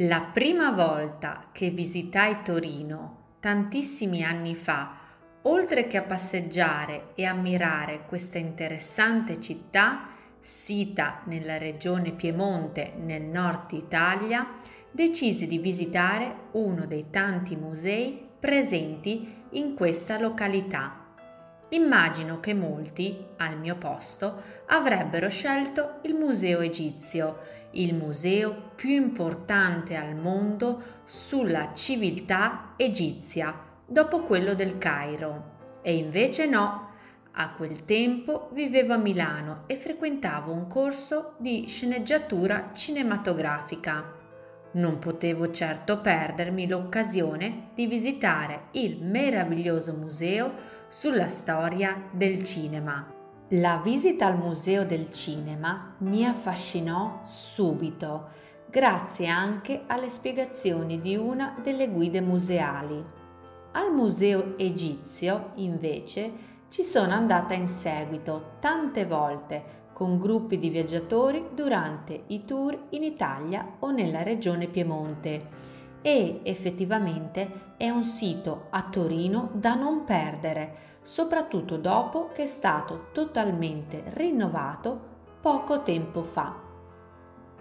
La prima volta che visitai Torino, tantissimi anni fa, oltre che a passeggiare e ammirare questa interessante città, sita nella regione Piemonte nel nord Italia, decisi di visitare uno dei tanti musei presenti in questa località. Immagino che molti, al mio posto, avrebbero scelto il Museo Egizio, il museo più importante al mondo sulla civiltà egizia, dopo quello del Cairo. E invece no, a quel tempo vivevo a Milano e frequentavo un corso di sceneggiatura cinematografica. Non potevo certo perdermi l'occasione di visitare il meraviglioso museo sulla storia del cinema. La visita al Museo del Cinema mi affascinò subito, grazie anche alle spiegazioni di una delle guide museali. Al Museo Egizio, invece, ci sono andata in seguito tante volte con gruppi di viaggiatori durante i tour in Italia o nella regione Piemonte e effettivamente è un sito a Torino da non perdere soprattutto dopo che è stato totalmente rinnovato poco tempo fa.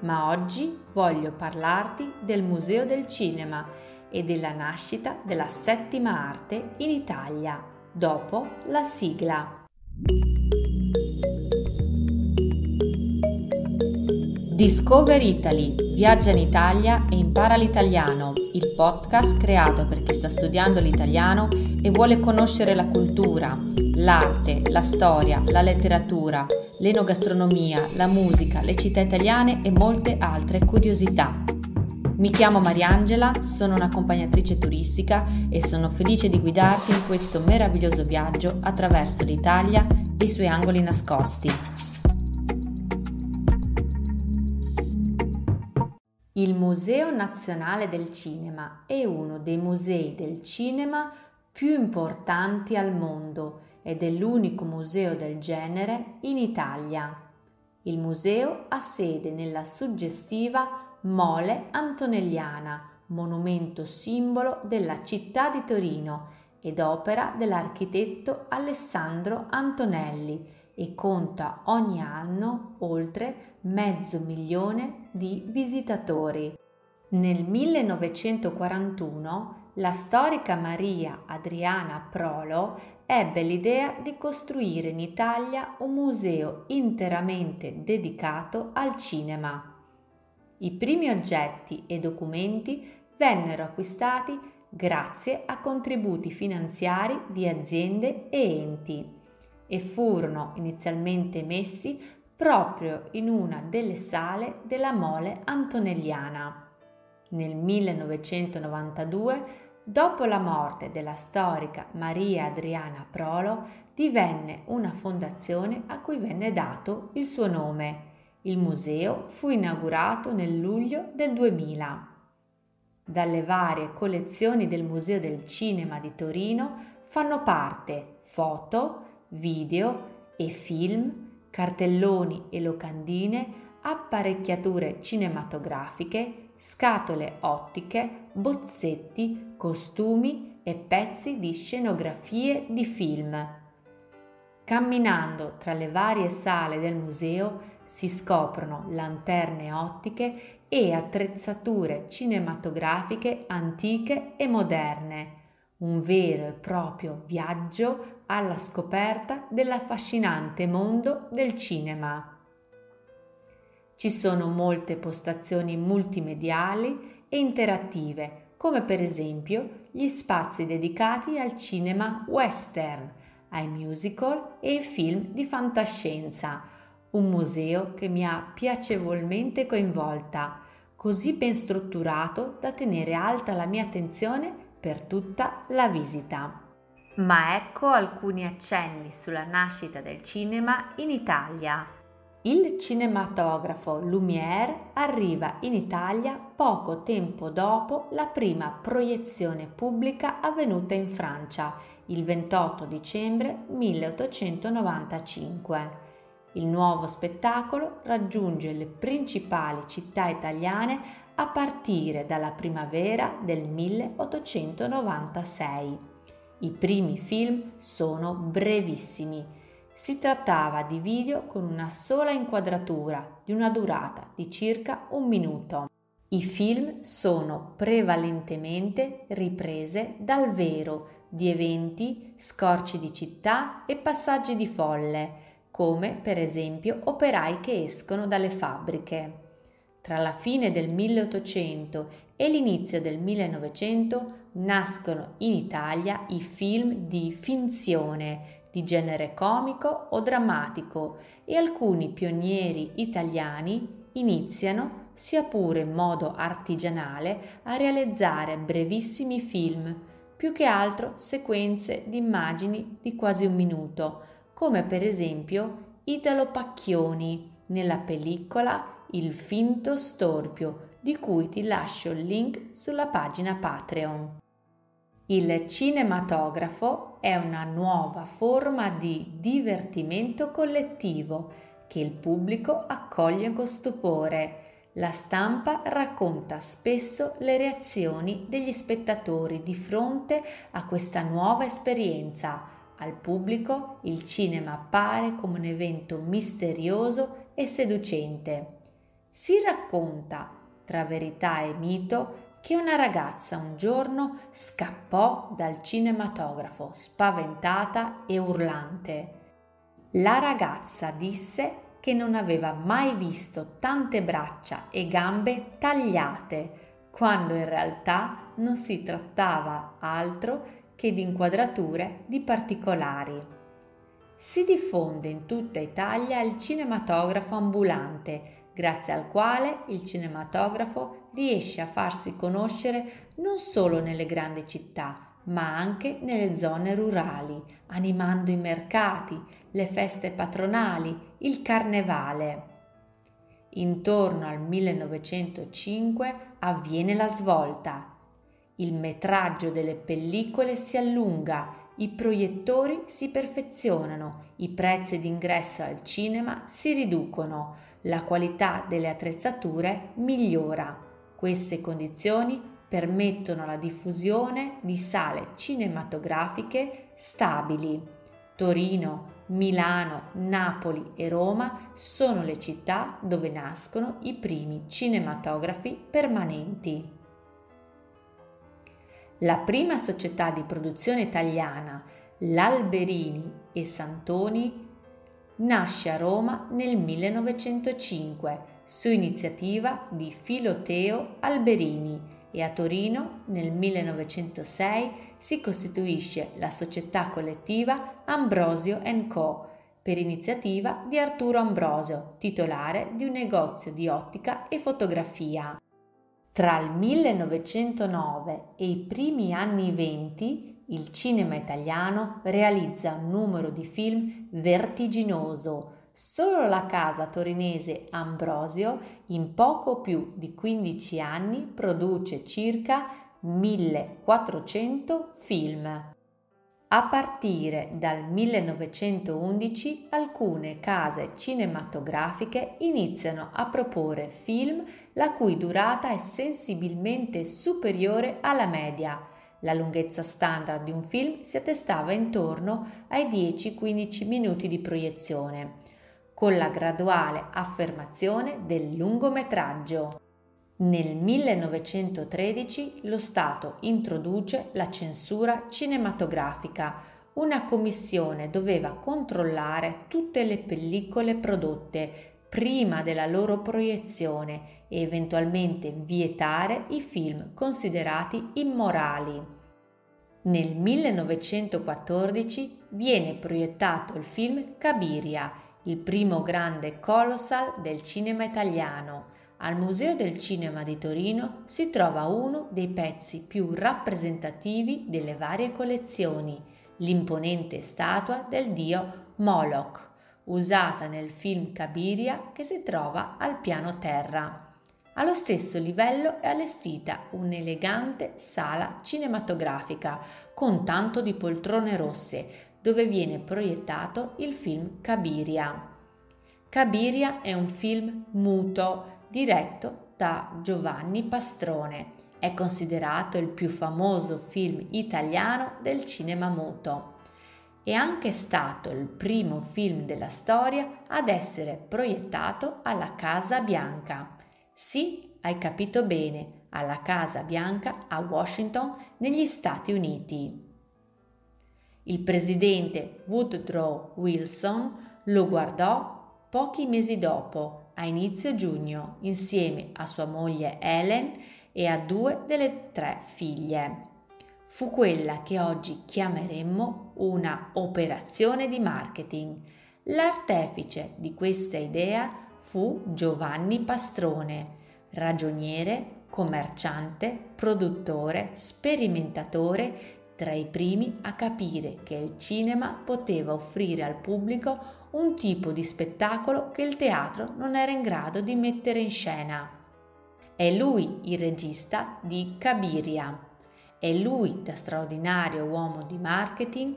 Ma oggi voglio parlarti del Museo del Cinema e della nascita della settima arte in Italia, dopo la sigla. Discover Italy, viaggia in Italia e impara l'italiano, il podcast creato per chi sta studiando l'italiano e vuole conoscere la cultura, l'arte, la storia, la letteratura, l'enogastronomia, la musica, le città italiane e molte altre curiosità. Mi chiamo Mariangela, sono un'accompagnatrice turistica e sono felice di guidarti in questo meraviglioso viaggio attraverso l'Italia e i suoi angoli nascosti. Museo Nazionale del Cinema è uno dei musei del cinema più importanti al mondo ed è l'unico museo del genere in Italia. Il museo ha sede nella suggestiva Mole Antonelliana, monumento simbolo della città di Torino ed opera dell'architetto Alessandro Antonelli e conta ogni anno oltre mezzo milione di visitatori. Nel 1941 la storica Maria Adriana Prolo ebbe l'idea di costruire in Italia un museo interamente dedicato al cinema. I primi oggetti e documenti vennero acquistati grazie a contributi finanziari di aziende e enti e furono inizialmente messi proprio in una delle sale della Mole Antonelliana. Nel 1992, dopo la morte della storica Maria Adriana Prolo, divenne una fondazione a cui venne dato il suo nome. Il museo fu inaugurato nel luglio del 2000. Dalle varie collezioni del Museo del Cinema di Torino fanno parte foto, video e film, cartelloni e locandine, apparecchiature cinematografiche, scatole ottiche, bozzetti, costumi e pezzi di scenografie di film. Camminando tra le varie sale del museo si scoprono lanterne ottiche e attrezzature cinematografiche antiche e moderne, un vero e proprio viaggio alla scoperta dell'affascinante mondo del cinema. Ci sono molte postazioni multimediali e interattive, come per esempio gli spazi dedicati al cinema western, ai musical e ai film di fantascienza, un museo che mi ha piacevolmente coinvolta, così ben strutturato da tenere alta la mia attenzione per tutta la visita. Ma ecco alcuni accenni sulla nascita del cinema in Italia. Il cinematografo Lumière arriva in Italia poco tempo dopo la prima proiezione pubblica avvenuta in Francia, il 28 dicembre 1895. Il nuovo spettacolo raggiunge le principali città italiane a partire dalla primavera del 1896. I primi film sono brevissimi. Si trattava di video con una sola inquadratura di una durata di circa un minuto. I film sono prevalentemente riprese dal vero di eventi, scorci di città e passaggi di folle, come per esempio operai che escono dalle fabbriche. Tra la fine del 1800 e l'inizio del 1900 nascono in Italia i film di finzione di genere comico o drammatico e alcuni pionieri italiani iniziano, sia pure in modo artigianale, a realizzare brevissimi film, più che altro sequenze di immagini di quasi un minuto, come per esempio Italo Pacchioni nella pellicola Il finto storpio, di cui ti lascio il link sulla pagina Patreon. Il cinematografo è una nuova forma di divertimento collettivo che il pubblico accoglie con stupore. La stampa racconta spesso le reazioni degli spettatori di fronte a questa nuova esperienza. Al pubblico il cinema appare come un evento misterioso e seducente. Si racconta, tra verità e mito, che una ragazza un giorno scappò dal cinematografo spaventata e urlante. La ragazza disse che non aveva mai visto tante braccia e gambe tagliate, quando in realtà non si trattava altro che di inquadrature di particolari. Si diffonde in tutta Italia il cinematografo ambulante, grazie al quale il cinematografo riesce a farsi conoscere non solo nelle grandi città, ma anche nelle zone rurali, animando i mercati, le feste patronali, il carnevale. Intorno al 1905 avviene la svolta. Il metraggio delle pellicole si allunga, i proiettori si perfezionano, i prezzi d'ingresso al cinema si riducono, la qualità delle attrezzature migliora. Queste condizioni permettono la diffusione di sale cinematografiche stabili. Torino, Milano, Napoli e Roma sono le città dove nascono i primi cinematografi permanenti. La prima società di produzione italiana, l'Alberini e Santoni, nasce a Roma nel 1905 su iniziativa di Filoteo Alberini e a Torino nel 1906 si costituisce la società collettiva Ambrosio Co. per iniziativa di Arturo Ambrosio, titolare di un negozio di ottica e fotografia. Tra il 1909 e i primi anni venti il cinema italiano realizza un numero di film vertiginoso. Solo la casa torinese Ambrosio in poco più di 15 anni produce circa 1400 film. A partire dal 1911 alcune case cinematografiche iniziano a proporre film la cui durata è sensibilmente superiore alla media la lunghezza standard di un film si attestava intorno ai 10-15 minuti di proiezione, con la graduale affermazione del lungometraggio. Nel 1913 lo Stato introduce la censura cinematografica. Una commissione doveva controllare tutte le pellicole prodotte prima della loro proiezione e eventualmente vietare i film considerati immorali. Nel 1914 viene proiettato il film Cabiria, il primo grande colossal del cinema italiano. Al Museo del Cinema di Torino si trova uno dei pezzi più rappresentativi delle varie collezioni, l'imponente statua del dio Moloch, usata nel film Cabiria che si trova al piano terra. Allo stesso livello è allestita un'elegante sala cinematografica con tanto di poltrone rosse dove viene proiettato il film Cabiria. Cabiria è un film muto diretto da Giovanni Pastrone. È considerato il più famoso film italiano del cinema muto. È anche stato il primo film della storia ad essere proiettato alla Casa Bianca. Sì, hai capito bene, alla Casa Bianca a Washington, negli Stati Uniti. Il presidente Woodrow Wilson lo guardò pochi mesi dopo, a inizio giugno, insieme a sua moglie Helen e a due delle tre figlie. Fu quella che oggi chiameremmo una operazione di marketing. L'artefice di questa idea fu Giovanni Pastrone, ragioniere, commerciante, produttore, sperimentatore, tra i primi a capire che il cinema poteva offrire al pubblico un tipo di spettacolo che il teatro non era in grado di mettere in scena. È lui il regista di Cabiria. È lui, da straordinario uomo di marketing,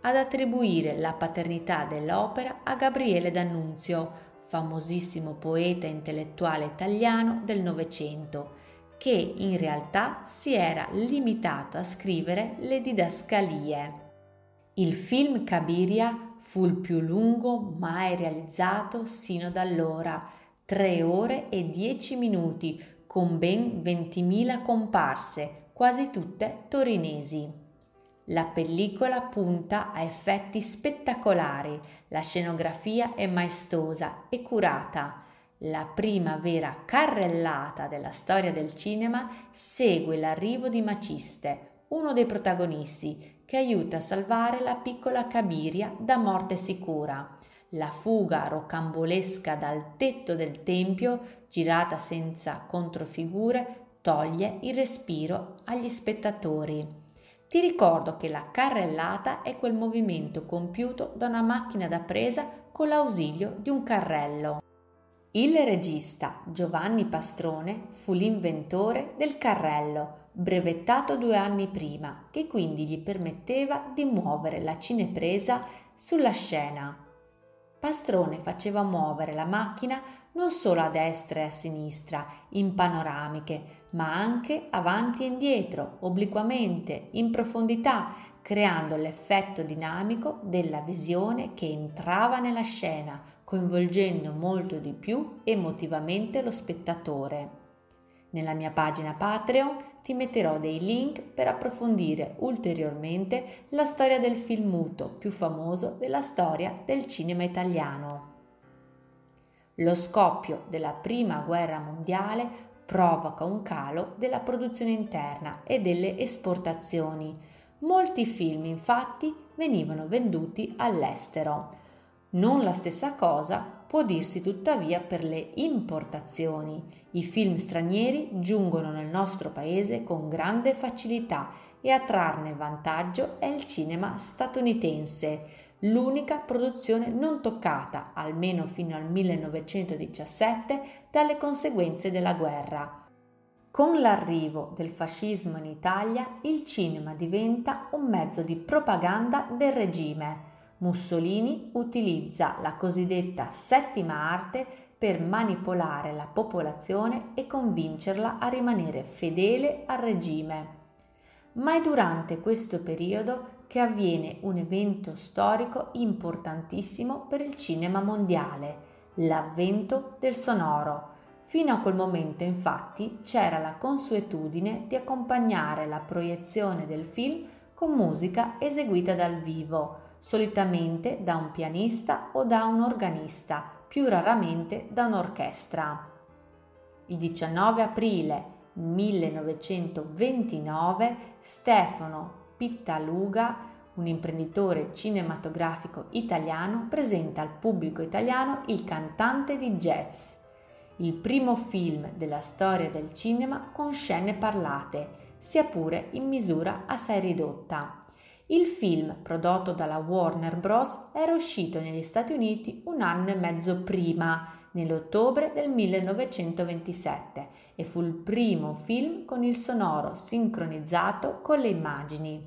ad attribuire la paternità dell'opera a Gabriele D'Annunzio, famosissimo poeta intellettuale italiano del Novecento, che in realtà si era limitato a scrivere le didascalie. Il film Cabiria fu il più lungo mai realizzato sino ad allora, 3 ore e 10 minuti, con ben 20.000 comparse, quasi tutte torinesi. La pellicola punta a effetti spettacolari, la scenografia è maestosa e curata, la prima vera carrellata della storia del cinema segue l'arrivo di Maciste, uno dei protagonisti, che aiuta a salvare la piccola Cabiria da morte sicura. La fuga rocambolesca dal tetto del tempio, girata senza controfigure, toglie il respiro agli spettatori. Ti ricordo che la carrellata è quel movimento compiuto da una macchina da presa con l'ausilio di un carrello. Il regista Giovanni Pastrone fu l'inventore del carrello, brevettato due anni prima, che quindi gli permetteva di muovere la cinepresa sulla scena. Pastrone faceva muovere la macchina non solo a destra e a sinistra, in panoramiche, ma anche avanti e indietro, obliquamente, in profondità, creando l'effetto dinamico della visione che entrava nella scena, coinvolgendo molto di più emotivamente lo spettatore. Nella mia pagina Patreon ti metterò dei link per approfondire ulteriormente la storia del film muto più famoso della storia del cinema italiano. Lo scoppio della Prima Guerra Mondiale provoca un calo della produzione interna e delle esportazioni. Molti film infatti venivano venduti all'estero. Non la stessa cosa può dirsi tuttavia per le importazioni. I film stranieri giungono nel nostro paese con grande facilità e a trarne vantaggio è il cinema statunitense, l'unica produzione non toccata, almeno fino al 1917, dalle conseguenze della guerra. Con l'arrivo del fascismo in Italia, il cinema diventa un mezzo di propaganda del regime Mussolini utilizza la cosiddetta settima arte per manipolare la popolazione e convincerla a rimanere fedele al regime. Ma è durante questo periodo che avviene un evento storico importantissimo per il cinema mondiale, l'avvento del sonoro. Fino a quel momento infatti c'era la consuetudine di accompagnare la proiezione del film con musica eseguita dal vivo, solitamente da un pianista o da un organista, più raramente da un'orchestra. Il 19 aprile 1929 Stefano Pittaluga, un imprenditore cinematografico italiano, presenta al pubblico italiano Il cantante di jazz, il primo film della storia del cinema con scene parlate, sia pure in misura assai ridotta. Il film, prodotto dalla Warner Bros., era uscito negli Stati Uniti un anno e mezzo prima, nell'ottobre del 1927, e fu il primo film con il sonoro sincronizzato con le immagini.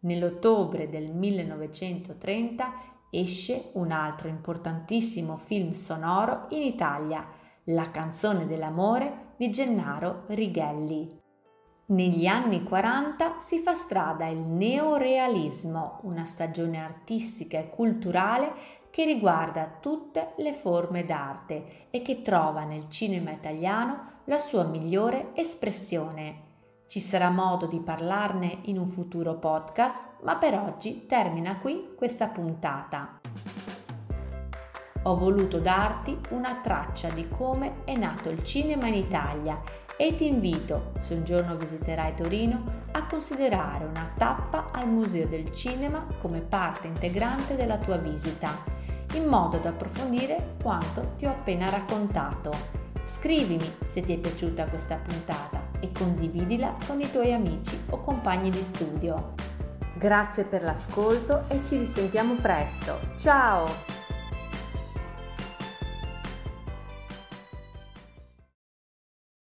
Nell'ottobre del 1930 esce un altro importantissimo film sonoro in Italia, La canzone dell'amore di Gennaro Righelli. Negli anni 40 si fa strada il neorealismo, una stagione artistica e culturale che riguarda tutte le forme d'arte e che trova nel cinema italiano la sua migliore espressione. Ci sarà modo di parlarne in un futuro podcast, ma per oggi termina qui questa puntata. Ho voluto darti una traccia di come è nato il cinema in Italia e ti invito, se un giorno visiterai Torino, a considerare una tappa al Museo del Cinema come parte integrante della tua visita, in modo da approfondire quanto ti ho appena raccontato. Scrivimi se ti è piaciuta questa puntata e condividila con i tuoi amici o compagni di studio. Grazie per l'ascolto e ci risentiamo presto. Ciao!